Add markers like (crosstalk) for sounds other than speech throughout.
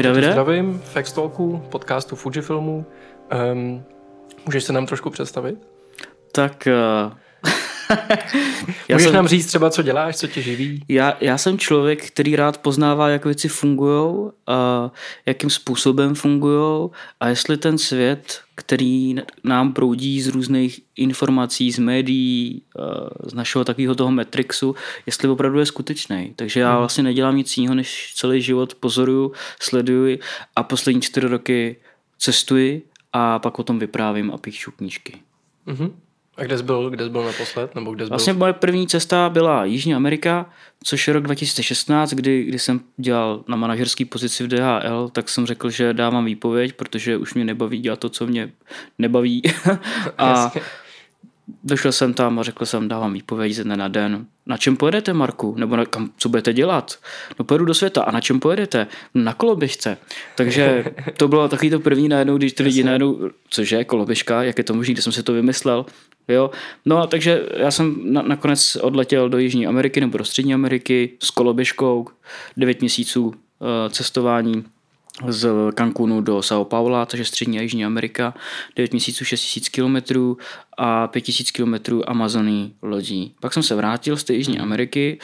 Ahoj Davide. Zdravím v Extalku, podcastu Fujifilmu. Um, můžeš se nám trošku představit? Tak uh, já Můžeš jsem, nám říct třeba, co děláš, co tě živí? Já, já jsem člověk, který rád poznává, jak věci fungují, a jakým způsobem fungují a jestli ten svět, který nám proudí z různých informací, z médií, z našeho takového toho Matrixu, jestli opravdu je skutečný. Takže já hmm. vlastně nedělám nic jiného, než celý život pozoruju, sleduji a poslední čtyři roky cestuji a pak o tom vyprávím a píšu knížky. Mm-hmm. A kde jsi byl, kde jsi byl naposled? Nebo kde jsi vlastně byl? moje první cesta byla Jižní Amerika, což je rok 2016, kdy, kdy jsem dělal na manažerské pozici v DHL, tak jsem řekl, že dávám výpověď, protože už mě nebaví dělat to, co mě nebaví. (laughs) a došel jsem tam a řekl jsem, dávám výpověď ze dne na den. Na čem pojedete, Marku? Nebo na, kam, co budete dělat? No pojedu do světa. A na čem pojedete? Na koloběžce. Takže to bylo takový to první najednou, když ty lidi najednou, cože, koloběžka, jak je to možné, kde jsem si to vymyslel. Jo? No a takže já jsem na, nakonec odletěl do Jižní Ameriky nebo do Střední Ameriky s koloběžkou, 9 měsíců uh, cestování z Cancunu do São Paula, takže Střední a Jižní Amerika, 9 měsíců 6 000 kilometrů a 5 000 kilometrů Amazony lodí. Pak jsem se vrátil z té Jižní. Ameriky,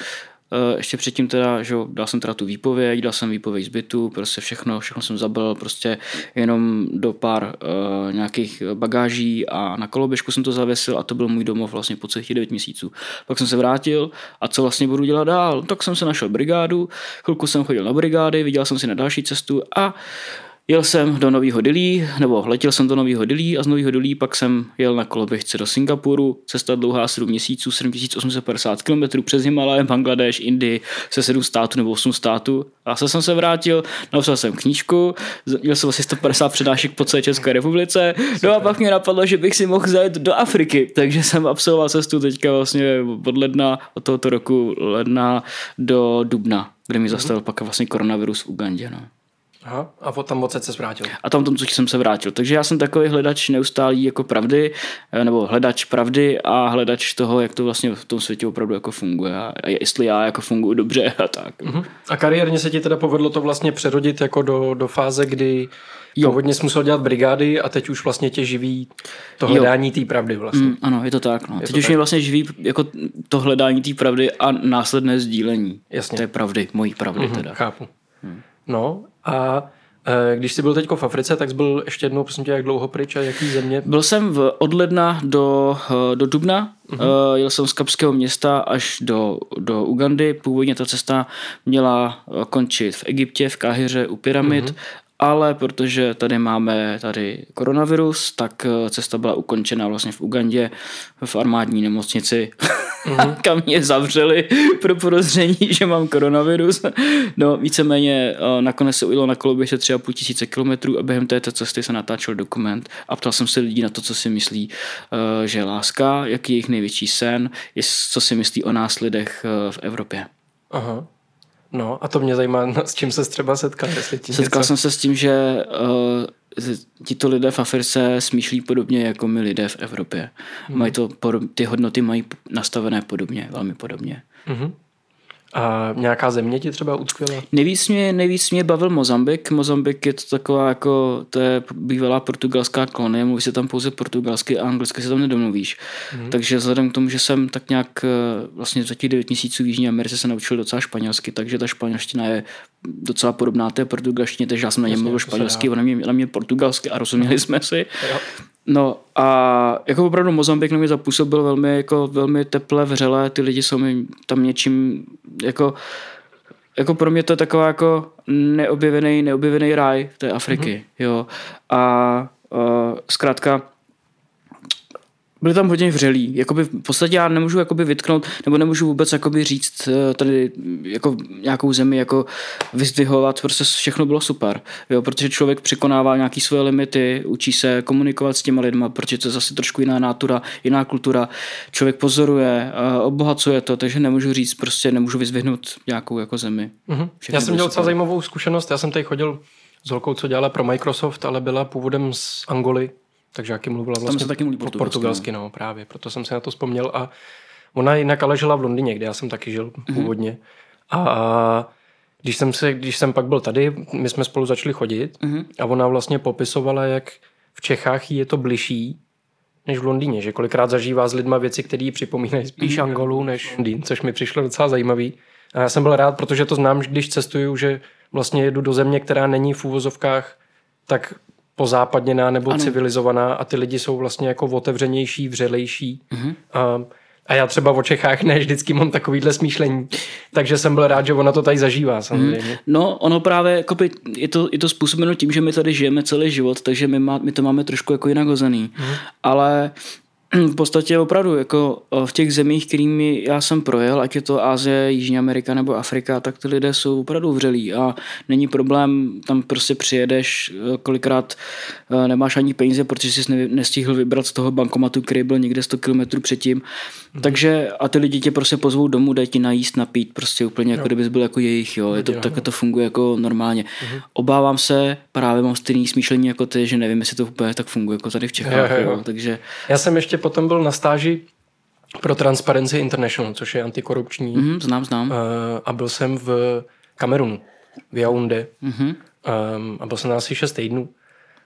ještě předtím teda, že dal jsem teda tu výpověď, dal jsem výpověď z bytu, prostě všechno, všechno jsem zabil prostě jenom do pár uh, nějakých bagáží a na koloběžku jsem to zavěsil a to byl můj domov vlastně po celých 9 měsíců. Pak jsem se vrátil a co vlastně budu dělat dál? Tak jsem se našel brigádu, chvilku jsem chodil na brigády, viděl jsem si na další cestu a Jel jsem do Nového Dilí, nebo letěl jsem do Nového Dilí a z Nového Dilí pak jsem jel na koloběžce do Singapuru, cesta dlouhá 7 měsíců, 7850 km přes Himalaje, Bangladeš, Indii, se 7 států nebo 8 států. A zase jsem se vrátil, napsal jsem knížku, měl jsem asi 150 přednášek po celé České republice, no a pak mě napadlo, že bych si mohl zajet do Afriky, takže jsem absolvoval cestu teďka vlastně od ledna, od tohoto roku ledna do Dubna, kde mi zastavil pak vlastně koronavirus v Ugandě. No. Aha, a tam odsaď se vrátil. A tam tom, co jsem se vrátil. Takže já jsem takový hledač neustálý jako pravdy, eh, nebo hledač pravdy a hledač toho, jak to vlastně v tom světě opravdu jako funguje a, jestli já jako funguji dobře a tak. Uh-huh. A kariérně se ti teda povedlo to vlastně přerodit jako do, do fáze, kdy Jo. Původně jsi musel dělat brigády a teď už vlastně tě živí to hledání té pravdy vlastně. Mm, ano, je to tak. No. Je teď to už tak. mě vlastně živí jako to hledání té pravdy a následné sdílení Jasně. té pravdy, mojí pravdy mm-hmm, teda. Chápu. Hmm. No a e, když jsi byl teď v Africe, tak jsi byl ještě jednou, prosím tě, jak dlouho pryč a jaký země? Byl jsem v, od ledna do, e, do Dubna, uh-huh. jel jsem z Kapského města až do, do Ugandy. Původně ta cesta měla končit v Egyptě, v Káhyře u pyramid, uh-huh ale protože tady máme tady koronavirus, tak eh, cesta byla ukončena vlastně v Ugandě v armádní nemocnici, mm-hmm. (laughs) kam mě zavřeli pro podozření, že mám koronavirus. No víceméně eh, nakonec se ujelo na koloběže 3,5 tisíce kilometrů a během této cesty se natáčel dokument a ptal jsem se lidí na to, co si myslí, eh, že je láska, jaký je jejich největší sen, co si myslí o nás lidech v Evropě. Aha. No a to mě zajímá, no, s čím se třeba setkal. Setkal něco... jsem se s tím, že uh, tito lidé v Africe smýšlí podobně jako my lidé v Evropě. Hmm. Mají to, ty hodnoty mají nastavené podobně, velmi podobně. Hmm. A nějaká země ti třeba utkvěla? Nejvíc mě, nejvíc mě bavil Mozambik. Mozambik je to taková jako, to je bývalá portugalská kolonie, mluví se tam pouze portugalsky a anglicky se tam nedomluvíš. Mm. Takže vzhledem k tomu, že jsem tak nějak eh, vlastně za těch 9 měsíců v Jižní Americe se naučil docela španělsky, takže ta španělština je docela podobná té portugalštině, takže já jsem na něm mluvil španělsky, ona mě, na mě portugalsky a rozuměli jsme si. Jo. No a jako opravdu Mozambik na mě zapůsobil velmi, jako velmi teple, vřele, ty lidi jsou mi tam něčím, jako, jako pro mě to je taková jako neobjevený, neobjevený ráj té Afriky, mm-hmm. jo. A, a zkrátka byli tam hodně vřelí. Jakoby v podstatě já nemůžu jakoby vytknout, nebo nemůžu vůbec jakoby říct eh, tady jako nějakou zemi jako vyzdvihovat, prostě všechno bylo super. Jo, protože člověk překonává nějaké svoje limity, učí se komunikovat s těma lidma, protože to je zase trošku jiná nátura, jiná kultura. Člověk pozoruje, eh, obohacuje to, takže nemůžu říct, prostě nemůžu vyzdvihnout nějakou jako zemi. Mm-hmm. Já jsem měl docela zajímavou zkušenost, já jsem tady chodil s holkou, co dělala pro Microsoft, ale byla původem z Angoly, takže jaký mluvila vlastně Tam se taky mluví portugalsky, portugalsky no. no právě, proto jsem se na to vzpomněl a ona jinak ale žila v Londýně, kde já jsem taky žil mm-hmm. původně a když jsem, se, když jsem pak byl tady, my jsme spolu začali chodit Mhm. mm-hmm. a ona vlastně popisovala, jak v Čechách je to bližší než v Londýně, že kolikrát zažívá s lidma věci, které jí připomínají spíš Mhm. Angolu než Londýn, což mi přišlo docela zajímavý. A já jsem byl rád, protože to znám, když cestuju, že vlastně jedu do země, která není v úvozovkách tak pozápadněná nebo Ano. civilizovaná a ty lidi jsou vlastně jako otevřenější, vřelejší. Mhm. A, a já třeba o Čechách ne vždycky mám takovýhle smýšlení. Takže jsem byl rád, že ona to tady zažívá samozřejmě. No, ono právě, jakoby, je, to, je to způsobeno tím, že my tady žijeme celý život, takže my, má, my to máme trošku jako jinak hozený. Mhm. Ale v podstatě opravdu, jako v těch zemích, kterými já jsem projel, ať je to Asie, Jižní Amerika nebo Afrika, tak ty lidé jsou opravdu vřelí a není problém, tam prostě přijedeš, eh, kolikrát eh, nemáš ani peníze, protože jsi nestihl vybrat z toho bankomatu, který byl někde 100 km předtím. Takže a ty lidi tě prostě pozvou domů, dají ti najíst, napít, prostě úplně jako kdybys byl jako jejich, jo. Je to, takhle to funguje jako normálně. Obávám se, právě mám stejný smýšlení jako ty, že nevím, jestli to úplně tak funguje jako tady v Čechách, Jo, jo, jo. jo. takže Já jsem ještě potom byl na stáži pro Transparency International, což je antikorupční mhm, znám, znám. Eh, a byl jsem v Kamerunu, v Yaoundé. Mhm. Um, a byl jsem tam asi 6 týdnů.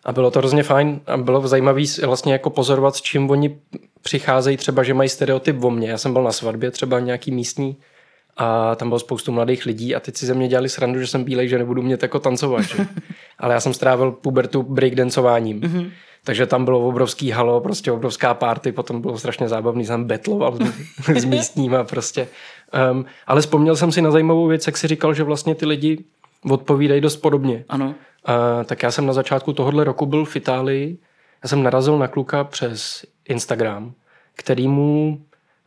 A bylo to hrozně fajn a bylo zajímavé vlastně jako pozorovat, s čím oni přicházejí, třeba, že mají stereotyp o mně. Já jsem byl na svatbě třeba nějaký místní a tam bylo spoustu mladých lidí a teď si ze mě dělali srandu, že jsem bílej, že nebudu mět jako tancovat. Že? (laughs) Ale já jsem strávil pubertu breakdancováním. Mm-hmm. Takže tam bylo obrovský halo, prostě obrovská party, potom bylo strašně zábavný, jsem betloval s, (laughs) místníma prostě. Um, ale vzpomněl jsem si na zajímavou věc, jak si říkal, že vlastně ty lidi odpovídají dost podobně. Ano. Uh, tak já jsem na začátku tohohle roku byl v Itálii. Já jsem narazil na kluka přes Instagram, kterýmu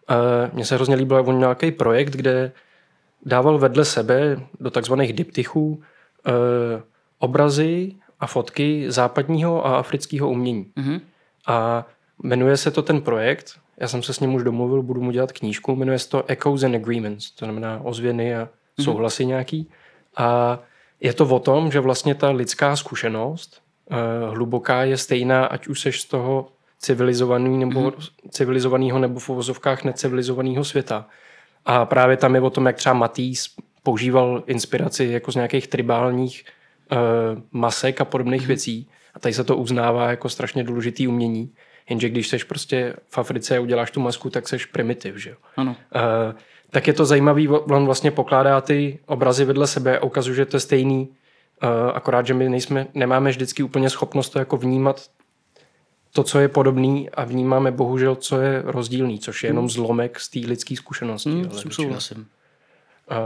uh, mně se hrozně líbil on nějaký projekt, kde dával vedle sebe do takzvaných diptychů uh, obrazy a fotky západního a afrického umění. Mhm. A jmenuje se to ten projekt, já jsem se s ním už domluvil, budu mu dělat knížku, jmenuje se to Echoes and Agreements, to znamená ozvěny a souhlasy nějaký. A je to o tom, že vlastně ta lidská zkušenost uh, hluboká je stejná, ať už seš z toho civilizovaný nebo mm-hmm. civilizovaného nebo v uvozovkách necivilizovaného světa. A právě tam je o tom, jak třeba Matýs používal inspiraci jako z nějakých tribálních uh, masek a podobných mm-hmm. věcí. A tady se to uznává jako strašně důležitý umění. Jenže když seš prostě v Africe a uděláš tu masku, tak seš primitiv, že jo. Ano. Uh, tak je to zajímavý, on vlastně pokládá ty obrazy vedle sebe a ukazuje, že to je stejný, uh, akorát, že my nejsme, nemáme vždycky úplně schopnost to jako vnímat to, co je podobný a vnímáme bohužel, co je rozdílný, což je jenom zlomek z té lidské zkušenosti. Hmm, ale souhlasím.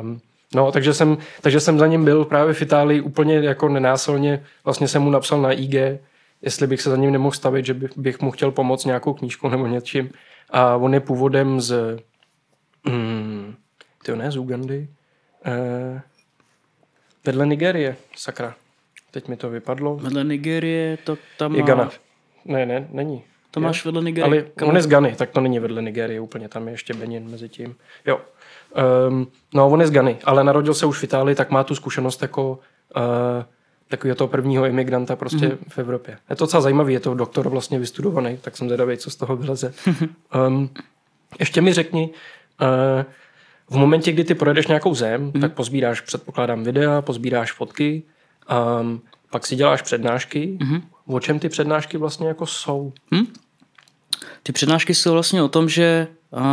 Um, no, takže jsem, takže jsem za ním byl právě v Itálii úplně jako nenásilně. Vlastně jsem mu napsal na IG, jestli bych se za ním nemohl stavit, že bych, bych mu chtěl pomoct nějakou knížkou nebo něčím. A on je původem z... Hmm, ty ne, z Ugandy. Eh, vedle Nigerie, sakra. Teď mi to vypadlo. Vedle Nigerie, to tam Je má... Ghana. Ne, ne, není. To Je? máš vedle Nigerie. Ale Kam- on je z Gany, tak to není vedle Nigérie úplně, tam je ještě Benin mezi tím. Jo. Um, no, on je z Gany, ale narodil se už v Itálii, tak má tu zkušenost jako uh, takového toho prvního imigranta prostě mm-hmm. v Evropě. Je to docela zajímavý, je to doktor vlastně vystudovaný, tak jsem zvědavý, co z toho vyleze. um, (laughs) ještě mi řekni, uh, v momentě, kdy ty projedeš nějakou zem, mm-hmm. tak pozbíráš, předpokládám, videa, pozbíráš fotky, um, pak si děláš přednášky. Mhm. O čem ty přednášky vlastně jako jsou? Ty přednášky jsou vlastně o tom, že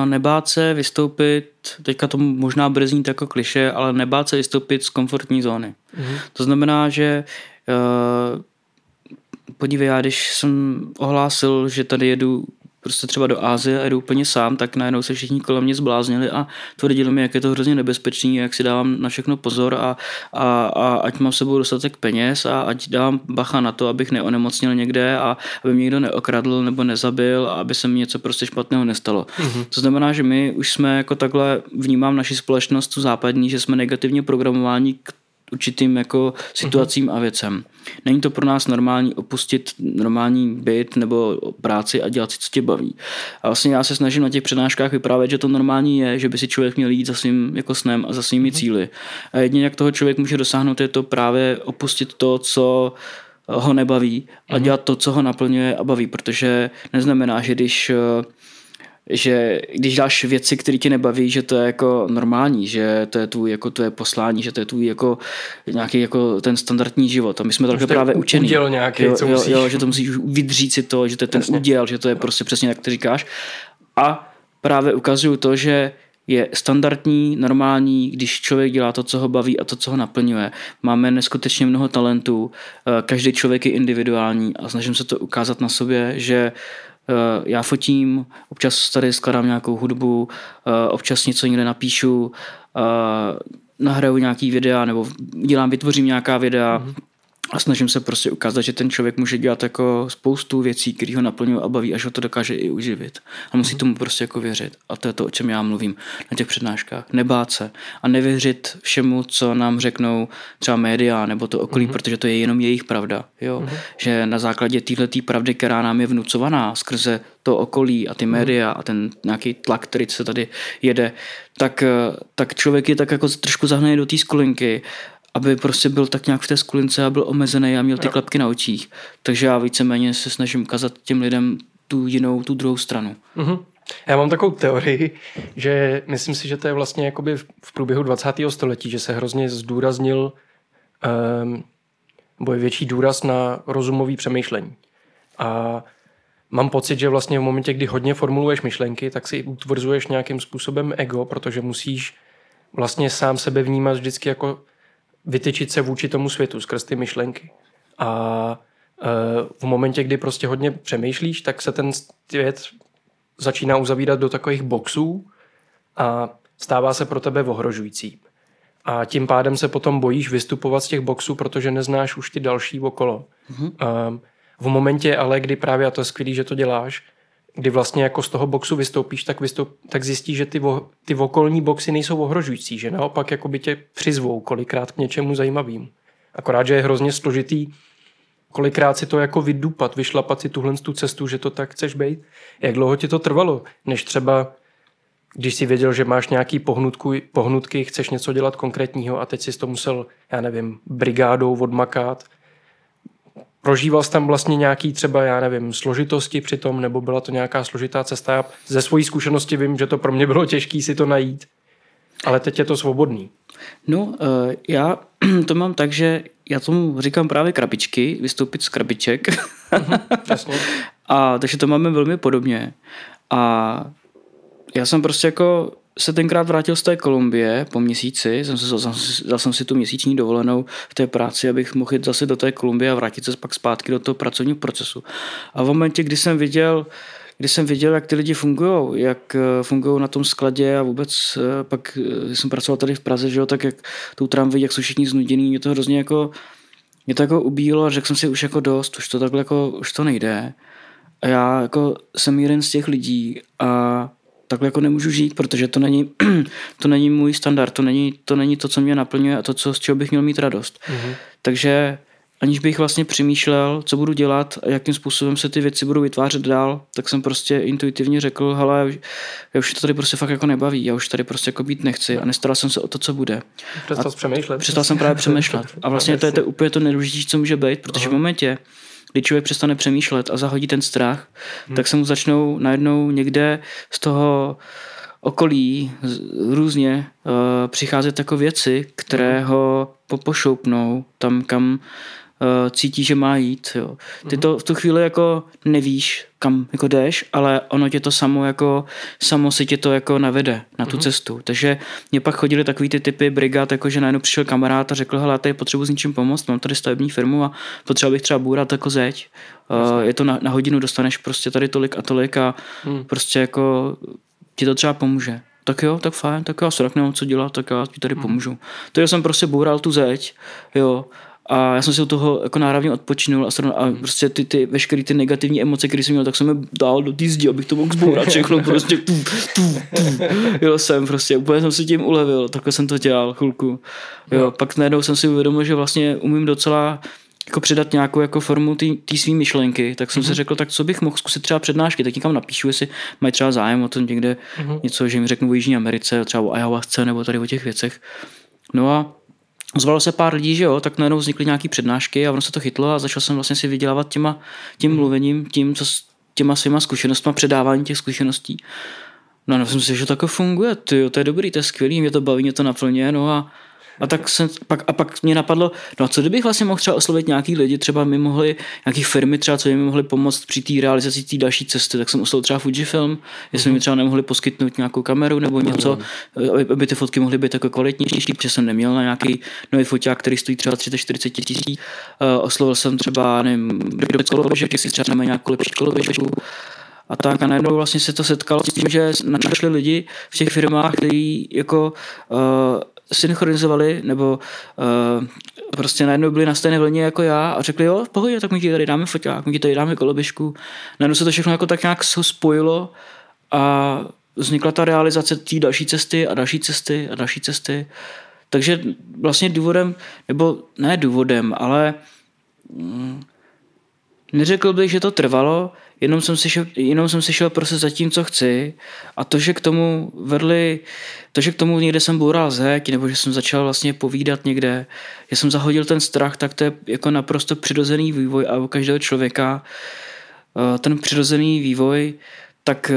nebát se vystoupit, teďka to možná brzdí jako kliše, ale nebát se vystoupit z komfortní zóny. Mm-hmm. To znamená, že uh, podívej, já když jsem ohlásil, že tady jedu prostě třeba do Ázie a jdu úplně sám, tak najednou se všichni kolem mě zbláznili a tvrdili mi, jak je to hrozně nebezpečný, jak si dávám na všechno pozor a, a, a ať mám s sebou dostatek peněz a ať dávám bacha na to, abych neonemocnil někde a aby mě někdo neokradl nebo nezabil a aby se mi něco prostě špatného nestalo. Mm-hmm. To znamená, že my už jsme jako takhle vnímám naši společnost tu západní, že jsme negativně programováni k určitým jako situacím a věcem. Není to pro nás normální opustit normální byt nebo práci a dělat si, co tě baví. A vlastně já se snažím na těch přednáškách vyprávět, že to normální je, že by si člověk měl jít za svým jako snem a za svými cíly. A jedině jak toho člověk může dosáhnout, je to právě opustit to, co ho nebaví a dělat to, co ho naplňuje a baví, protože neznamená, že když že když děláš věci, které tě nebaví, že to je jako normální, že to je tvůj jako tvoje poslání, že to je tvůj jako nějaký jako ten standardní život. A my jsme to právě učení. Uděl nějaký, jo, co jo, musíš. jo, že to musíš vydřít si to, že to je ten Jasně. úděl, že to je prostě přesně jak ty říkáš. A právě ukazuju to, že je standardní, normální, když člověk dělá to, co ho baví a to, co ho naplňuje. Máme neskutečně mnoho talentů, eh, každý člověk je individuální a snažím se to ukázat na sobě, že eh, já fotím, občas tady skladám nějakou hudbu, eh, občas něco někde napíšu, eh, nahraju nějaký videa nebo dělám, vytvořím nějaká videa mm-hmm. A snažím se prostě ukázat, že ten člověk může dělat jako spoustu věcí, které ho naplňují a baví, až ho to dokáže i uživit. A musí tomu prostě jako věřit. A to je to, o čem já mluvím na těch přednáškách. Nebát se a nevěřit všemu, co nám řeknou třeba média nebo to okolí, mm-hmm. protože to je jenom jejich pravda. Jo? Mm-hmm. Že na základě této pravdy, která nám je vnucovaná skrze to okolí a ty média a ten nějaký tlak, který se tady jede, tak, eh, tak člověk je tak jako trošku zahnaný do té skulinky aby prostě byl tak nějak v té skulince a byl omezený a měl ty klepky na očích. Takže já víceméně se snažím ukázat těm lidem tu jinou, tu druhou stranu. Mhm. Já mám takovou teorii, že myslím si, že to je vlastně jakoby v- v průběhu 20. století, že se hrozně zdůraznil um, nebo je větší důraz na rozumový přemýšlení. A mám pocit, že vlastně v momentě, kdy hodně formuluješ myšlenky, tak si utvrzuješ nějakým způsobem ego, protože musíš vlastně sám sebe vnímat vždycky jako vytyčit se vůči tomu světu skrz ty myšlenky. A e, v momentě, kdy prostě hodně přemýšlíš, tak se ten svět začíná uzavírat do takových boxů a stává se pro tebe ohrožující. A tím pádem se potom bojíš vystupovat z těch boxů, protože neznáš už ty další okolo. Mm-hmm. V momentě ale, kdy právě, a to je skvělý, že to děláš, kdy vlastně jako z toho boxu vystoupíš, tak, vystoup, tak zjistíš, že ty, vo, ty okolní boxy nejsou ohrožující, že naopak jako by tě přizvou kolikrát k něčemu zajímavým. Akorát, že je hrozně složitý kolikrát si to jako vydupat, vyšlapat si tuhle tu cestu, že to tak chceš být. Jak dlouho ti to trvalo, než třeba když jsi věděl, že máš nějaký pohnutku, pohnutky, chceš něco dělat konkrétního a teď jsi to musel, já nevím, brigádou odmakat. Prožíval jsi tam vlastně nějaký třeba, já nevím, složitosti při tom, nebo byla to nějaká složitá cesta? Já ze svojí zkušenosti vím, že to pro mě bylo těžké si to najít, ale teď je to svobodný. No, eh, já (clears throat) to mám tak, že já tomu říkám právě krabičky, vystoupit z krabiček. Jasně. (laughs) A takže to máme velmi podobně. A já jsem prostě jako se tenkrát vrátil z té Kolumbie po měsíci, jsem se, vzal jsem si tu měsíční dovolenou v té práci, abych mohl jít zase do té Kolumbie a vrátit se pak zpátky do toho pracovního procesu. A v momentě, kdy jsem viděl, kdy jsem viděl, jak ty lidi fungují, jak fungují na tom skladě a vůbec eh, pak když jsem pracoval tady v Praze, že jo, tak jak tou tramví, jak jsou všichni znudění, mě to hrozně jako mě to jako ubílo a řekl jsem si už jako dost, už to takhle jako, už to nejde. A já jako jsem jeden z těch lidí a takhle jako nemůžu žít, protože to není, (clears throat) to není můj standard, to není, to není to, co mě naplňuje a to, co, z čeho bych měl mít radost. Mm-hmm. Takže aniž bych vlastně přemýšlel, co budu dělat a jakým způsobem se ty věci budou vytvářet dál, tak jsem prostě intuitivně řekl, hele, já už to tady prostě fakt jako nebaví, já už tady prostě jako být nechci a nestaral jsem se o to, co bude. Přestal jsi přemýšlet. Přestal jsem právě přemýšlet. (laughs) A vlastně to je to úplně to nejdůležitější, co může být, protože v momentě, kdy člověk přestane přemýšlet a zahodí ten strach, hmm. tak se mu začnou najednou někde z toho okolí různě uh, přicházet jako věci, které hmm. ho popošoupnou tam, kam uh, cítí, že má jít. Jo. Ty to v tu chvíli jako nevíš, kam jako jdeš, ale ono tě to samo jako, samo si tě to jako navede na tu mm-hmm. cestu. Takže mě pak chodili takový ty typy brigád, jako že najednou přišel kamarád a řekl, hele, tady potřebuji s něčím pomoct, mám tady stavební firmu a potřeboval bych třeba bůrat jako zeď. Uh, je to na, na hodinu, dostaneš prostě tady tolik a tolik a mm. prostě jako ti to třeba pomůže tak jo, tak fajn, tak já se tak nemám co dělat, tak já ti tady pomůžu. Takže jsem prostě boural tu zeď, jo, a já jsem si od toho jako náravně odpočinul a, a prostě ty, ty veškeré ty negativní emoce, které jsem měl, tak jsem je dal do té zdi, abych to mohl zbourat všechno, prostě tu, tu, tu. Jel jsem prostě, úplně jsem si tím ulevil, takhle jsem to dělal chvilku. Jo, no. pak najednou jsem si uvědomil, že vlastně umím docela jako předat nějakou jako formu té své myšlenky, tak jsem mm-hmm. si řekl, tak co bych mohl zkusit třeba přednášky, tak někam napíšu, jestli mají třeba zájem o to někde mm-hmm. něco, že mi řeknu o Jižní Americe, třeba o ayahuasce nebo tady o těch věcech. No a Zvalo se pár lidí, že jo, tak najednou vznikly nějaké přednášky a ono se to chytlo a začal jsem vlastně si vydělávat těma, tím mluvením, tím, co, těma svýma zkušenostmi, předávání těch zkušeností. No, no, jsem si, že to funguje, ty, to je dobrý, to je skvělý, mě to baví, mě to naplňuje, no a a tak jsem, pak, a pak mě napadlo, no a co kdybych vlastně mohl třeba oslovit nějaký lidi, třeba mi mohli, nějaký firmy třeba, co by mi mohli pomoct při té realizaci té další cesty, tak jsem oslovil třeba Fujifilm, jestli mi třeba nemohli poskytnout nějakou kameru nebo něco, mm-hmm. aby ty fotky mohly být jako kvalitnější, protože jsem neměl na nějaký nový foťák, který stojí třeba 30-40 tisíc. Uh, oslovil jsem třeba, nevím, kolověžek, jestli třeba nemají nějakou lepší kolověžku a tak a najednou vlastně se to setkalo s tím, že našli lidi v těch firmách, kteří jako uh, synchronizovali, nebo uh, prostě najednou byli na stejné vlně jako já a řekli, jo, v pohodě, tak my ti tady dáme foťák, my ti tady dáme koloběžku. Najednou se to všechno jako tak nějak spojilo a vznikla ta realizace té další cesty a další cesty a další cesty. Takže vlastně důvodem, nebo ne důvodem, ale mm, neřekl bych, že to trvalo, jenom jsem si šel, jenom jsem si šel prostě za tím, co chci. A to, že k tomu vedli, to, že k tomu někde jsem boural zek, nebo že jsem začal vlastně povídat někde, že jsem zahodil ten strach, tak to je jako naprosto přirozený vývoj a u každého člověka eh, ten přirozený vývoj tak eh,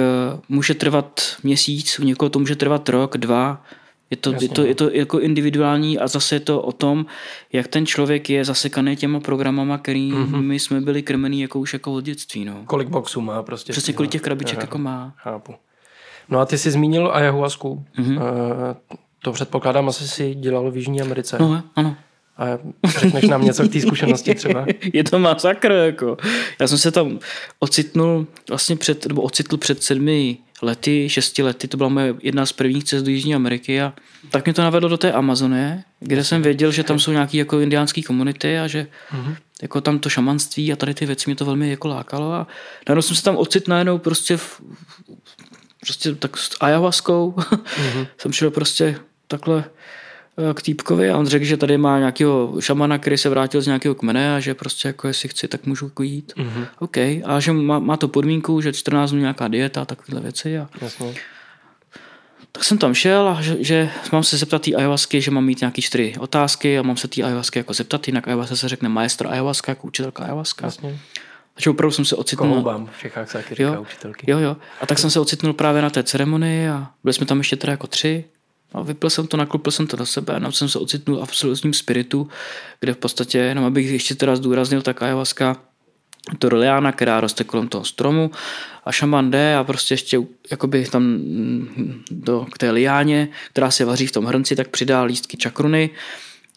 může trvat měsíc, u někoho to může trvat rok, dva, je to, je, to, je to jako individuální a zase je to o tom, jak ten člověk je zasekaný těma programama, kterými mm-hmm. jsme byli krmený jako už jako od dětství. No. Kolik boxů má prostě. Přesně kolik těch krabiček jako má. Chápu. No a ty jsi zmínil ayahuasku. Mm-hmm. Uh, to předpokládám, asi si dělal v Jižní Americe. No, ano. A řekneš nám něco k té zkušenosti třeba? (laughs) je to masakr, jako. Já jsem se tam ocitnul vlastně před, nebo ocitl před sedmi lety, šesti lety, to byla moje jedna z prvních cest do Jižní Ameriky a tak mě to navedlo do té Amazonie, kde jsem věděl, že tam jsou nějaké jako indiánské komunity a že mm-hmm. jako tam to šamanství a tady ty věci mě to velmi jako lákalo a najednou jsem se tam ocit najednou prostě v, prostě tak s ayahuaskou mm-hmm. (laughs) jsem šel prostě takhle k týpkovi a on řekl, že tady má nějakého šamana, který se vrátil z nějakého kmene a že prostě jako jestli chci, tak můžu jako jít. Mm-hmm. OK. A že má, má to podmínku, že 14 dnů nějaká dieta a takovéhle věci. A... Jasně. Tak jsem tam šel a že, že mám se zeptat té ayahuasky, že mám mít nějaké čtyři otázky a mám se té ayahuasky jako zeptat, jinak ayahuasca se řekne maestro ayahuasca, jako učitelka ayahuasca. Jasně. Takže opravdu jsem se ocitnul. Kohoubám, v Čechách se taky říká jo, učitelky. Jo, jo. A tak jsem se ocitnul právě na té ceremonii a byli jsme tam ještě teda jako tři a vypil jsem to, naklopil jsem to do sebe a jsem se ocitnul v absolutním spiritu, kde v podstatě, jenom abych ještě teda zdůraznil, tak ayahuasca to liána, která roste kolem toho stromu a šaman jde a prostě ještě jakoby tam do, k té liáně, která se vaří v tom hrnci, tak přidá lístky čakruny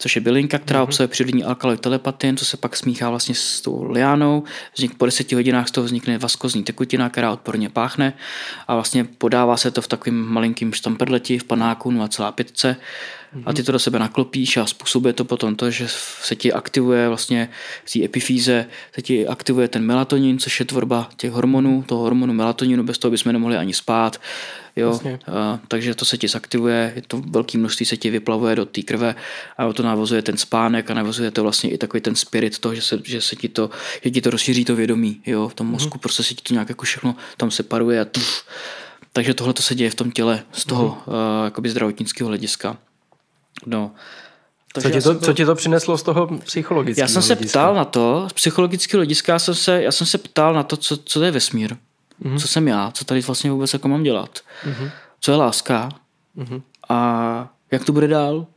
což je bylinka, která mm-hmm. obsahuje přírodní alkaloid telepatin, co se pak smíchá vlastně s tou liánou. Vznik, po deseti hodinách z toho vznikne vaskozní tekutina, která odporně páchne a vlastně podává se to v takovým malinkým štamperleti v panáku 0,5 mm-hmm. A ty to do sebe naklopíš a způsobuje to potom to, že se ti aktivuje vlastně v té epifíze, se ti aktivuje ten melatonin, což je tvorba těch hormonů, toho hormonu melatoninu, bez toho bychom nemohli ani spát. Jo? A, takže to se ti zaktivuje, je to velké množství se ti vyplavuje do té krve a to navozuje ten spánek a navozuje to vlastně i takový ten spirit toho, že se, že se ti to, že ti to rozšíří to vědomí, jo, v tom mozku, mm-hmm. prostě se ti to nějak jako všechno tam separuje a tuf. Takže tohle to se děje v tom těle z toho mm-hmm. uh, zdravotnického hlediska. No. Takže co, ti to, to, co ti to přineslo z toho psychologického Já jsem se hlediska? ptal na to, z psychologického hlediska jsem se, já jsem se ptal na to, co, co to je vesmír. Mm-hmm. Co jsem já, co tady vlastně vůbec jako mám dělat. Mm-hmm. Co je láska mm-hmm. a jak to bude dál.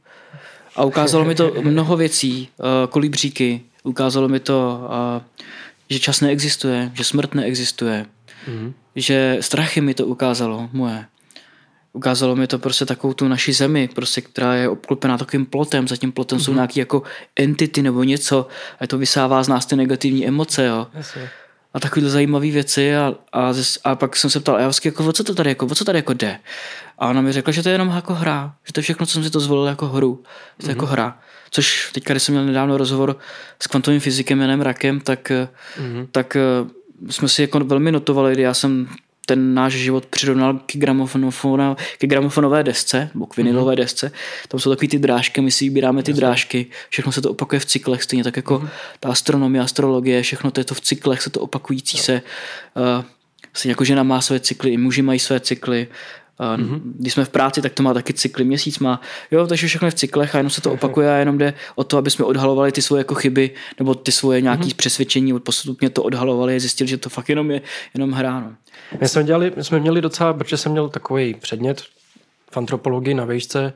A ukázalo mi to (laughs) mnoho věcí, uh, kolibříky, ukázalo mi to, uh, že čas neexistuje, že smrt neexistuje, mm-hmm. že strachy mi to ukázalo, moje ukázalo mi to prostě takovou tu naši zemi, prostě, která je obklopená takovým plotem, za tím plotem mm-hmm. jsou mhm. nějaké jako entity nebo něco a to vysává z nás ty negativní emoce, jo. A takovéhle zajímavé věci a, a, a, pak jsem se ptal, vlastně jako, o co to tady jako, o co tady jako jde? A ona mi řekla, že to je jenom jako hra, že to je všechno, co jsem si to zvolil jako hru, že to je mm-hmm. jako hra. Což teďka, když jsem měl nedávno rozhovor s kvantovým fyzikem Janem Rakem, tak, mm-hmm. tak eh, jsme si jako velmi notovali, kdy já jsem ten náš život přirovnal k, k gramofonové desce, nebo k vinilové mm-hmm. desce. Tam jsou takové ty drážky, my si vybíráme ty Jasně. drážky, všechno se to opakuje v cyklech, stejně tak jako mm-hmm. ta astronomie, astrologie, všechno to je to v cyklech, se to opakující no. se. Uh, stejně jako žena má své cykly, i muži mají své cykly. Mm-hmm. Když jsme v práci, tak to má taky cykly, měsíc má. Jo, takže všechno je v cyklech a jenom se to opakuje a jenom jde o to, aby jsme odhalovali ty svoje jako chyby nebo ty svoje nějaké mm-hmm. přesvědčení, postupně to odhalovali a zjistili, že to fakt jenom je jenom hráno. My jsme, dělali, my jsme měli docela, protože jsem měl takový předmět v antropologii na výšce,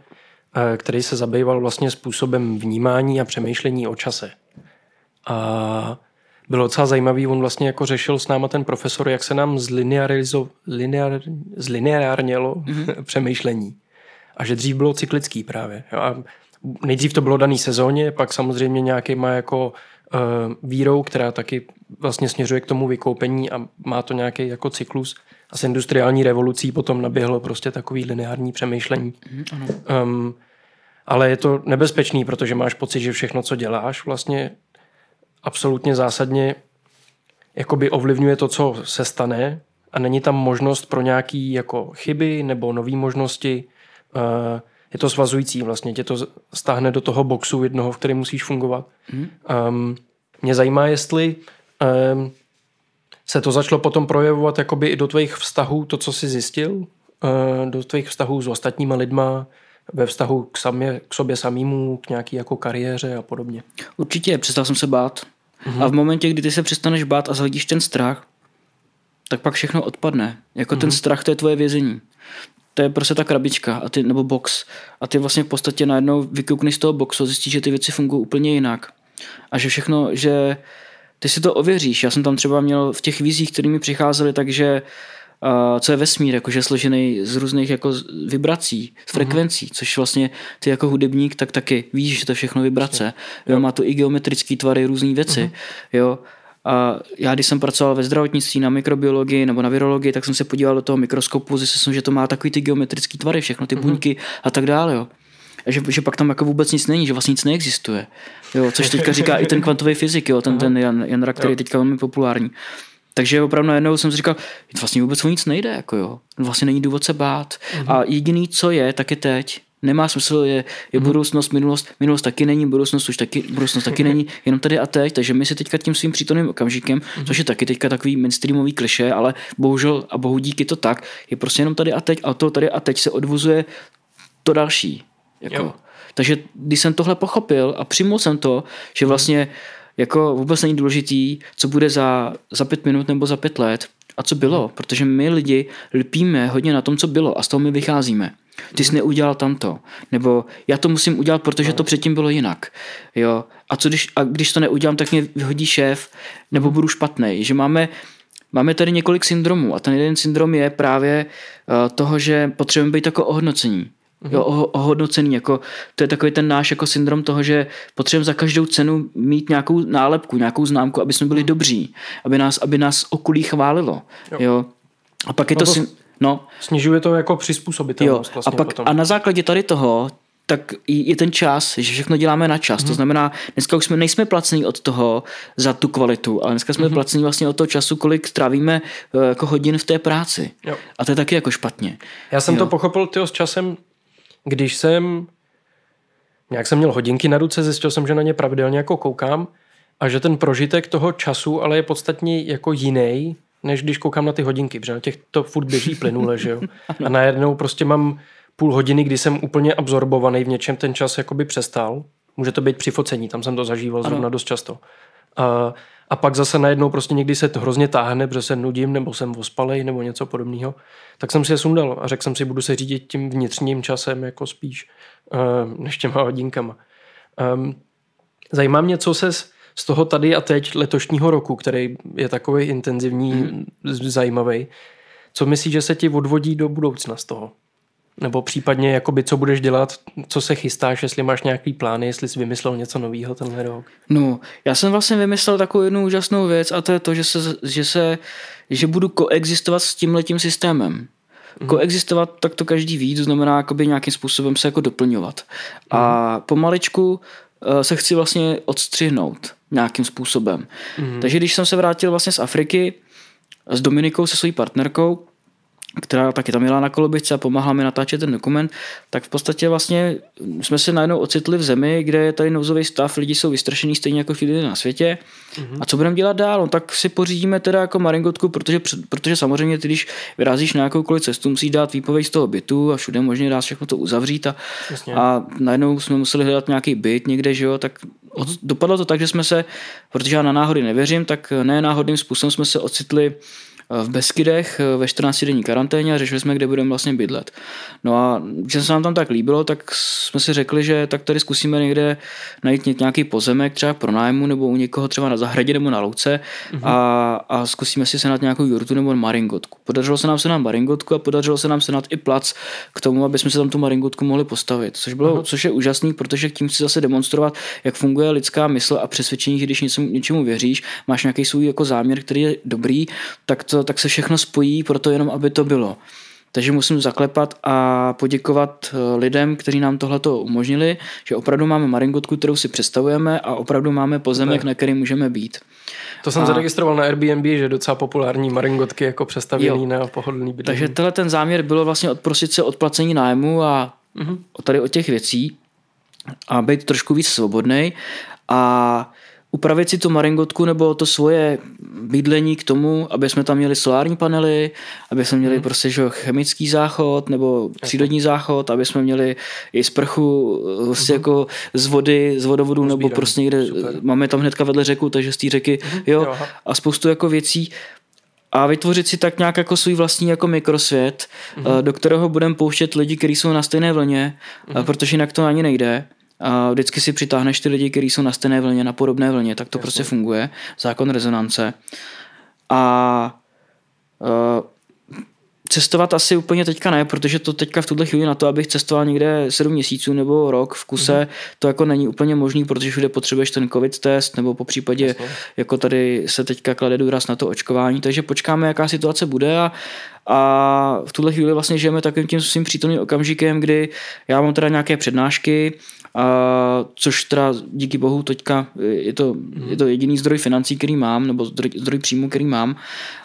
eh, který se zabýval vlastně způsobem vnímání a přemýšlení o čase. A bylo docela zajímavý, on vlastně jako řešil s náma ten profesor, jak se nám zlinearizo, linear, zlineárnělo mm-hmm. (laughs) přemýšlení. A že dřív bylo cyklický právě. A nejdřív to bylo daný sezóně, pak samozřejmě nějaký má jako uh, vírou, která taky vlastně směřuje k tomu vykoupení a má to nějaký jako cyklus. A s industriální revolucí potom naběhlo prostě takový lineární přemýšlení. Mm, um, ale je to nebezpečný, protože máš pocit, že všechno, co děláš, vlastně absolutně zásadně jakoby ovlivňuje to, co se stane a není tam možnost pro nějaký jako chyby nebo nové možnosti. Uh, je to svazující vlastně, tě to stáhne do toho boxu jednoho, v kterém musíš fungovat. Mm. Um, mě zajímá, jestli um, se to začalo potom projevovat jakoby i do tvých vztahů, to, co jsi zjistil, uh, do tvých vztahů s ostatníma lidma, ve vztahu k, samě, k sobě samýmu, k nějaký jako kariéře a podobně. Určitě, přestal jsem se bát. Mm-hmm. A v momentě, kdy ty se přestaneš bát a zhledíš ten strach, tak pak všechno odpadne. Jako mm-hmm. ten mhm. strach, to je tvoje vězení. To je prostě ta krabička a ty, nebo box. A ty vlastně v podstatě najednou vykoukneš z toho boxu a zjistíš, že ty věci fungují úplně jinak. A že všechno, že ty si to ověříš. Já jsem tam třeba měl v těch vízích, které mi přicházely, takže uh, co je vesmír, jakože složený z různých jako vibrací, z mhm. frekvencí, mm-hmm. což vlastně ty jako hudebník tak taky víš, že to všechno vibrace. Jo, má to i geometrické tvary, různé věci. Mm-hmm. Jo, a já, když jsem pracoval ve zdravotnictví na mikrobiologii nebo na virologii, tak jsem se podíval do toho mikroskopu, zjistil jsem, že to má takový ty geometrické tvary, všechno ty mm-hmm. buňky a tak dále. Jo. A že, že pak tam jako vůbec nic není, že vlastně nic neexistuje. Jo, což teďka říká i ten kvantový fyzik, jo, ten, ten Jan, Jan Rak, který je teďka velmi populární. Takže opravdu najednou jsem si říkal, vlastně vůbec o nic nejde, jako jo. Vlastně není důvod se bát. Mm-hmm. A jediný, co je, tak je teď. Nemá smysl, je, je mm-hmm. budoucnost, minulost, minulost taky není, budoucnost už taky, budoucnost taky není, (laughs) jenom tady a teď. Takže my si teďka tím svým přítomným okamžikem, mm-hmm. což je taky teďka takový mainstreamový kliše, ale bohužel a bohu díky to tak, je prostě jenom tady a teď a to tady a teď se odvozuje to další. Jako. Takže když jsem tohle pochopil a přijmul jsem to, že vlastně jako vůbec není důležitý, co bude za, za pět minut nebo za pět let a co bylo, protože my lidi lpíme hodně na tom, co bylo a z toho my vycházíme. Ty jsi neudělal tamto. Nebo já to musím udělat, protože to předtím bylo jinak. Jo. A co když, a když to neudělám, tak mě vyhodí šéf, nebo budu špatný. Že máme, máme tady několik syndromů a ten jeden syndrom je právě uh, toho, že potřebujeme být jako ohodnocení. Mm-hmm. Jo, ohodnocený, jako, to je takový ten náš jako syndrom toho, že potřebujeme za každou cenu mít nějakou nálepku, nějakou známku, aby jsme byli mm. dobří, aby nás, aby nás okolí chválilo. Jo. jo. A pak je no to... to no. Snižuje to jako přizpůsobitelnost. Vlastně a, pak, potom. a na základě tady toho tak je ten čas, že všechno děláme na čas. Mm-hmm. To mhm. znamená, dneska už jsme nejsme placení od toho za tu kvalitu, ale dneska jsme mm-hmm. placení vlastně od toho času, kolik trávíme eh, jako hodin v té práci. Jo. A to je taky jako špatně. Já jsem jo. to pochopil tyho, s časem když jsem nějak jsem měl hodinky na ruce, zjistil jsem, že na ně pravidelně jako koukám a že ten prožitek toho času ale je podstatně jako jiný, než když koukám na ty hodinky, protože na těch to furt běží plynule, že jo. (laughs) A najednou prostě mám půl hodiny, kdy jsem úplně absorbovaný v něčem, ten čas jakoby přestal. Může to být při focení, tam jsem to zažíval zrovna dost často. A, a pak zase najednou prostě někdy se to hrozně táhne, protože se nudím, nebo jsem ospalej, nebo něco podobného. Tak jsem si je sundal a řekl jsem si, budu se řídit tím vnitřním časem jako spíš, uh, než těma hodinkama. Um, zajímá mě, co se z toho tady a teď letošního roku, který je takový intenzivní, mm. zajímavý, co myslíš, že se ti odvodí do budoucna z toho? Nebo případně, jakoby, co budeš dělat, co se chystáš, jestli máš nějaký plány, jestli jsi vymyslel něco nového tenhle rok? No, já jsem vlastně vymyslel takovou jednu úžasnou věc a to je to, že, se, že, se, že budu koexistovat s tímhletím systémem. Mm. Koexistovat, tak to každý ví, to znamená jakoby nějakým způsobem se jako doplňovat. Mm. A mhm. pomaličku uh, se chci vlastně odstřihnout nějakým způsobem. Mm. Takže když jsem se vrátil vlastně z Afriky s Dominikou, se svojí partnerkou, která taky tam jela na koloběžce a pomáhala mi natáčet ten dokument, tak v podstatě vlastně jsme se najednou ocitli v zemi, kde je tady nouzový stav, lidi jsou vystrašení stejně jako všichni na světě. Mm-hmm. A co budeme dělat dál? No, tak si pořídíme teda jako maringotku, protože, protože samozřejmě ty, když vyrazíš na jakoukoliv cestu, musíš dát výpověď z toho bytu a všude možně dá všechno to uzavřít a, a najednou jsme museli hledat nějaký byt někde, že jo, tak od, dopadlo to tak, že jsme se, protože já na náhody nevěřím, tak ne náhodným způsobem jsme se ocitli v Beskydech ve 14 denní karanténě a řešili jsme, kde budeme vlastně bydlet. No a když se nám tam tak líbilo, tak jsme si řekli, že tak tady zkusíme někde najít nějaký pozemek třeba pro nájmu nebo u někoho třeba na zahradě nebo na louce mm-hmm. a, a zkusíme si senat nějakou jurtu nebo maringotku. Podařilo se nám senat maringotku a podařilo se nám senat i plac k tomu, aby jsme se tam tu maringotku mohli postavit, což, bylo, mm-hmm. což je úžasný, protože tím chci zase demonstrovat, jak funguje lidská mysl a přesvědčení, že když něčemu, něčemu věříš, máš nějaký svůj jako záměr, který je dobrý, tak to tak se všechno spojí pro to jenom, aby to bylo. Takže musím zaklepat a poděkovat eh, lidem, kteří nám tohleto umožnili, že opravdu máme maringotku, kterou si představujeme a opravdu máme pozemek, na který můžeme být. To jsem a... zaregistroval na Airbnb, že je docela populární maringotky jako přestavěný jo. na pohodlný bydlení. Takže tenhle ten záměr bylo vlastně odprosit se od placení nájmu a mm-hmm. tady od těch věcí a být trošku víc svobodný a upravit si tu maringotku nebo to svoje bydlení k tomu, aby jsme tam měli solární panely, aby jsme měli hmm. prostě že, chemický záchod nebo přírodní záchod, aby jsme měli i sprchu prostě hmm. jako z vody, z vodovodu Uzbíraný. nebo prostě někde, Super. máme tam hnedka vedle řeku, takže z té řeky, hmm. jo, a spoustu jako věcí, a vytvořit si tak nějak jako svůj vlastní jako mikrosvět, mm-hmm. do kterého budeme pouštět lidi, kteří jsou na stejné vlně, mm-hmm. protože jinak to ani nejde a vždycky si přitáhneš ty lidi, kteří jsou na stejné vlně, na podobné vlně, tak to Jasně. prostě funguje. Zákon rezonance. A uh, cestovat asi úplně teďka ne, protože to teďka v tuhle chvíli na to, abych cestoval někde 7 měsíců nebo rok v kuse, mm. to jako není úplně možný, protože všude potřebuješ ten covid test, nebo po případě, Jasně. jako tady se teďka klade důraz na to očkování, takže počkáme, jaká situace bude a, a v tuhle chvíli vlastně žijeme takovým tím svým přítomným okamžikem, kdy já mám teda nějaké přednášky, a, což teda díky bohu teďka je to, je to jediný zdroj financí, který mám, nebo zdroj, zdroj příjmu, který mám.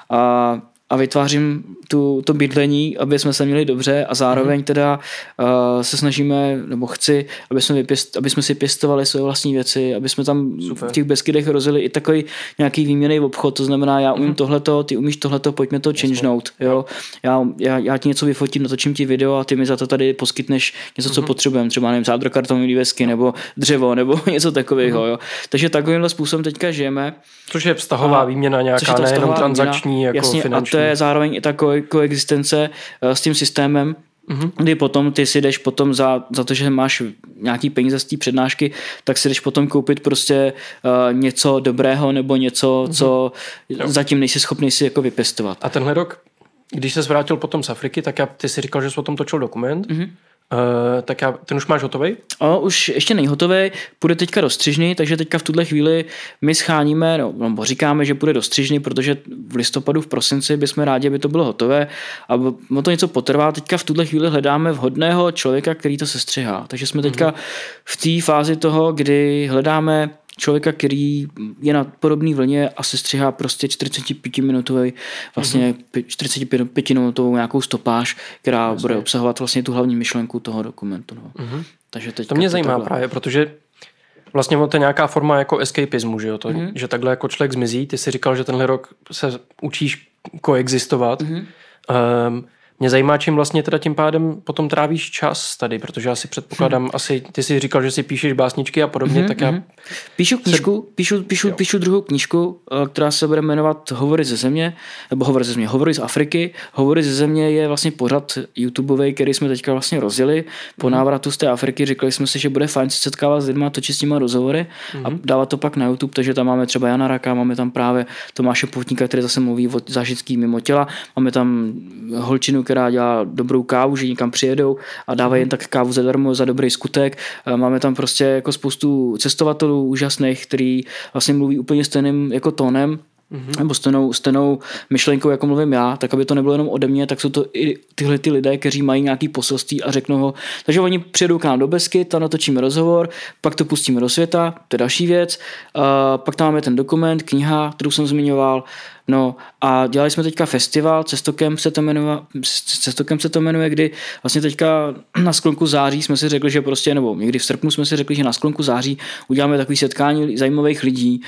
A a vytvářím tu, to bydlení, aby jsme se měli dobře a zároveň mm. teda uh, se snažíme, nebo chci, aby jsme, vypěst, aby jsme si pěstovali své vlastní věci, aby jsme tam Super. v těch Beskydech rozili i takový nějaký výměný obchod, to znamená, já umím mm. tohleto, ty umíš tohleto, pojďme to changenout, jo. Já, já, já, ti něco vyfotím, natočím ti video a ty mi za to tady poskytneš něco, co mm. potřebujeme, třeba nevím, zádrokartonové desky nebo dřevo nebo (laughs) něco takového, mm. jo. Takže takovýmhle způsobem teďka žijeme. Což je vztahová a, výměna nějaká, nejenom transakční, jako jasně, finanční. Je zároveň i ta ko- koexistence eh, s tím systémem, Mm-hmm. Kdy potom ty si jdeš potom za, za to, že máš nějaký peníze z té přednášky, tak si jdeš potom koupit prostě uh, něco dobrého nebo něco, mm-hmm. co jo. zatím nejsi schopný si jako vypěstovat. A tenhle rok, když se vrátil potom z Afriky, tak já, ty si říkal, že jsi o tom točil dokument. Mm-hmm. Uh, tak já, ten už máš hotový? O, už ještě není hotový, půjde teďka do střižny, takže teďka v tuhle chvíli my scháníme, no, no říkáme, že půjde do střižny, protože v listopadu, v prosinci bychom rádi, aby to bylo hotové a no to něco potrvá. Teďka v tuhle chvíli hledáme vhodného člověka, který to sestřihá. Takže jsme teďka mm-hmm. v té fázi toho, kdy hledáme člověka, který je na podobné vlně a se střihá prostě 45 minutový, vlastně mm-hmm. 45 minutovou nějakou stopáž, která Jasně. bude obsahovat vlastně tu hlavní myšlenku toho dokumentu. No. Mm-hmm. Takže teď to mě zajímá takhle. právě, protože vlastně to je nějaká forma jako escapismu, že jo? To, mm-hmm. že takhle jako člověk zmizí. Ty si říkal, že tenhle rok se učíš koexistovat. Mm-hmm. Um, mě zajímá, čím vlastně teda tím pádem potom trávíš čas tady, protože já si předpokládám, hmm. asi ty si říkal, že si píšeš básničky a podobně, hmm, tak já... Hmm. Píšu knížku, se... píšu, píšu, píšu druhou knížku, eh, která se bude jmenovat Hovory ze země, nebo Hovory ze země, Hovory z Afriky. Hovory ze země je vlastně pořad YouTubeový, který jsme teďka vlastně rozjeli. Po hmm. návratu z té Afriky řekli jsme si, že bude fajn se setkávat s lidmi, točit s nimi rozhovory hmm. a dávat to pak na YouTube, takže tam máme třeba Jana Raka, máme tam právě Tomáše Poutníka, který zase mluví o zážitský mimo těla, máme tam holčinu, která dělá dobrou kávu, že někam přijedou a dávají jen tak kávu zadarmo za dobrý skutek. Máme tam prostě jako spoustu cestovatelů úžasných, který vlastně mluví úplně stejným jako tónem, mm-hmm. nebo stejnou, stejnou myšlenkou, jako mluvím já, tak aby to nebylo jenom ode mě, tak jsou to i tyhle ty lidé, kteří mají nějaký poselství a řeknou ho. Takže oni přijedou k nám do Besky, tam natočíme rozhovor, pak to pustíme do světa, to je další věc. Uh, pak tam máme ten dokument, kniha, kterou jsem zmiňoval, No a dělali jsme teďka festival, Cestokem se to jmenuje, Cestokem se to jmenuje, kdy vlastně teďka na sklonku září jsme si řekli, že prostě, nebo někdy v srpnu jsme si řekli, že na sklonku září uděláme takový setkání zajímavých lidí,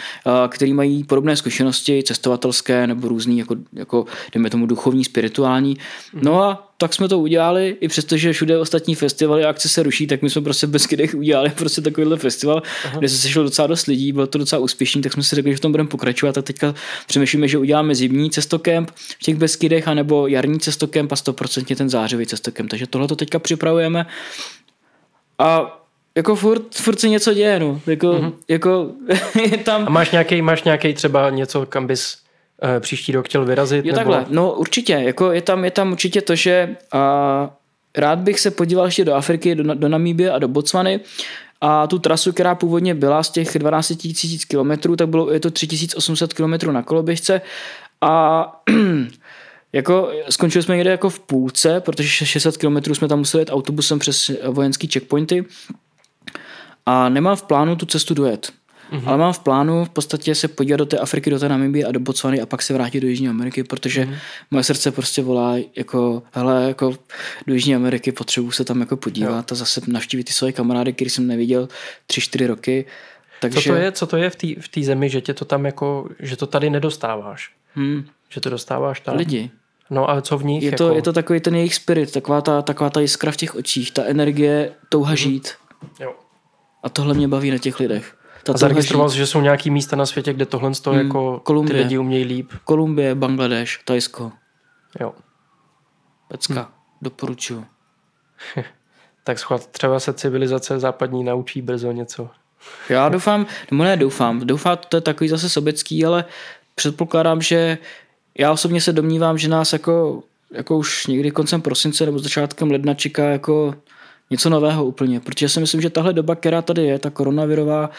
kteří mají podobné zkušenosti cestovatelské nebo různý, jako, jako jdeme tomu duchovní, spirituální. No a tak jsme to udělali, i přestože všude ostatní festivaly a akce se ruší, tak my jsme prostě bez kydech udělali prostě takovýhle festival, Aha. kde se sešlo docela dost lidí, bylo to docela úspěšný, tak jsme si řekli, že v tom budeme pokračovat a teďka přemýšlíme, že uděláme zimní cestokemp v těch Beskydech, anebo jarní cestokemp a 100% ten zářivý cestokemp. Takže tohle to teďka připravujeme. A jako furt, furt se něco děje, no. Jako, mm-hmm. jako (laughs) je tam... A máš nějaký, máš nějaký třeba něco, kam bys příští rok chtěl vyrazit? Jo, nebo... takhle, no určitě, jako je tam, je tam určitě to, že uh, rád bych se podíval ještě do Afriky, do, do Namíbie a do Botswany a tu trasu, která původně byla z těch 12 000 km, tak bylo, je to 3800 km na koloběžce a (clears throat) jako skončili jsme někde jako v půlce, protože 600 km jsme tam museli jet autobusem přes vojenský checkpointy a nemám v plánu tu cestu dojet. Mm-hmm. Ale mám v plánu v podstatě se podívat do té Afriky, do té Namibie a do Botswany a pak se vrátit do Jižní Ameriky, protože mm-hmm. moje srdce prostě volá jako, hele, jako do Jižní Ameriky potřebuji se tam jako podívat jo. a zase navštívit ty svoje kamarády, který jsem neviděl tři, čtyři roky. Takže... Co to je, co to je v té zemi, že tě to tam jako, že to tady nedostáváš? Hmm. Že to dostáváš tam? Lidi. No a co v nich? Je to, jako... je to takový ten jejich spirit, taková ta, taková ta jiskra v těch očích, ta energie, touha mm-hmm. žít. Jo. A tohle mě baví na těch lidech. A zaregistroval jsi, že jsou nějaký místa na světě, kde tohle hmm, jako Kolumbie, ty lidi umějí líp? Kolumbie, Bangladeš, Tajsko. Jo. Pecka, hmm. doporučuju. (laughs) tak schvat, třeba se civilizace západní naučí brzo něco. Já doufám, nebo ne doufám, doufám, to je takový zase sobecký, ale předpokládám, že já osobně se domnívám, že nás jako, jako už někdy koncem prosince nebo začátkem ledna čeká jako něco nového úplně, protože já si myslím, že tahle doba, která tady je, ta koronavirová,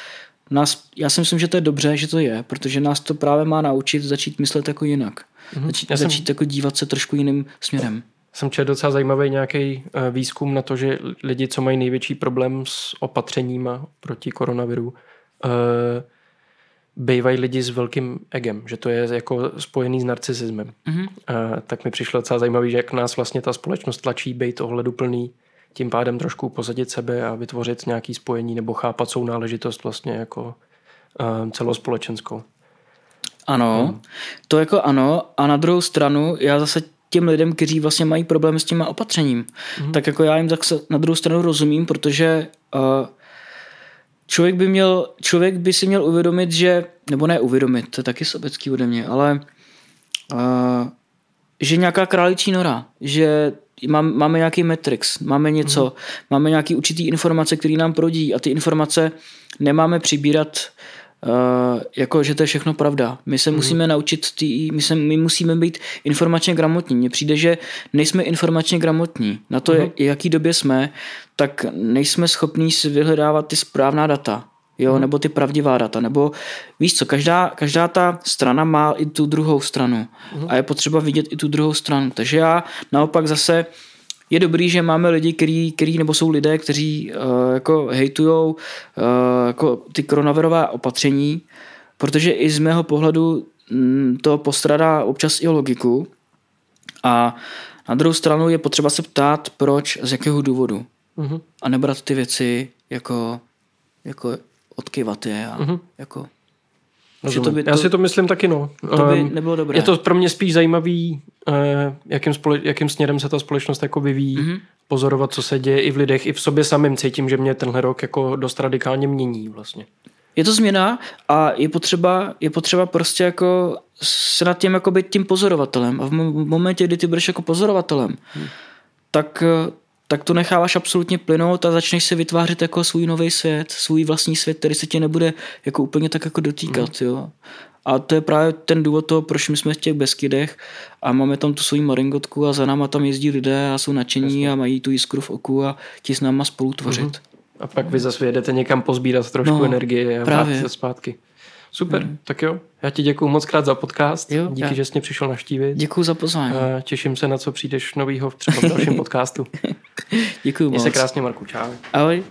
nás, já si myslím, že to je dobře, že to je, protože nás to právě má naučit začít myslet jako jinak. Mm-hmm. Začít, já začít jsem, jako dívat se trošku jiným směrem. Jsem četl docela zajímavý nějaký eh, výzkum na to, že lidi, co mají největší problém s opatřeníma proti koronaviru, uh, bývají lidi s velkým egem, že to je jako spojený s narcisismem. Mm-hmm. Uh, tak mi přišlo docela zajímavý, že jak nás vlastně ta společnost tlačí být ohleduplný tím pádem trošku pozadit sebe a vytvořit nějaký spojení nebo chápat svou náležitost vlastně jako uh, celospolečenskou. Ano, hmm. to jako ano a na druhou stranu já zase těm lidem, kteří vlastně mají problémy s těma opatřením, hmm. tak jako já jim zase na druhou stranu rozumím, protože uh, člověk by měl, člověk by si měl uvědomit, že, nebo ne uvědomit, to je taky sobecký ode mě, ale uh, že nějaká králičí nora, že máme nějaký metrix, máme něco, mm. máme nějaký určitý informace, které nám prodí a ty informace nemáme přibírat Uh, jako, že to je všechno pravda. My se mm. musíme naučit, tý, my, se, my musíme být informačně gramotní. Mně přijde, že nejsme informačně gramotní. Na to, mm. jaký době jsme, tak nejsme schopní si vyhledávat ty správná data jo, hmm. nebo ty pravdivá data, nebo víš co, každá, každá ta strana má i tu druhou stranu hmm. a je potřeba vidět i tu druhou stranu, takže já naopak zase je dobrý, že máme lidi, který, který nebo jsou lidé, kteří uh, jako hejtujou uh, jako ty koronavirové opatření, protože i z mého pohledu mm, to postradá občas i logiku a na druhou stranu je potřeba se ptát, proč, z jakého důvodu. Mm-hmm. A nebrat ty věci jako, jako odkyvat je a mm-hmm. jako... Že to by to, Já si to myslím taky, no. To by ehm, nebylo dobré. Je to pro mě spíš zajímavý, eh, jakým, spole, jakým směrem se ta společnost jako vyvíjí, mm-hmm. pozorovat, co se děje i v lidech, i v sobě samým cítím, že mě tenhle rok jako dost radikálně mění vlastně. Je to změna a je potřeba, je potřeba prostě jako se nad tím jako být tím pozorovatelem. A v momentě, kdy ty budeš jako pozorovatelem, hmm. tak tak to necháváš absolutně plynout a začneš si vytvářet jako svůj nový svět, svůj vlastní svět, který se tě nebude jako úplně tak jako dotýkat, mm. jo. A to je právě ten důvod toho, proč my jsme v těch Beskydech a máme tam tu svoji maringotku a za náma tam jezdí lidé a jsou nadšení Jasně. a mají tu jiskru v oku a ti s náma spolu tvořit. Mm. A pak vy zase jedete někam pozbírat trošku no, energie a právě. se zpátky. Super, mm. tak jo. Já ti děkuji moc krát za podcast. Jo, Díky, já. že jsi mě přišel naštívit. Děkuji za pozvání. A těším se na co přijdeš novýho třeba v dalším (laughs) podcastu. děkuji moc. Měj se krásně, Marku. Čau. Ahoj.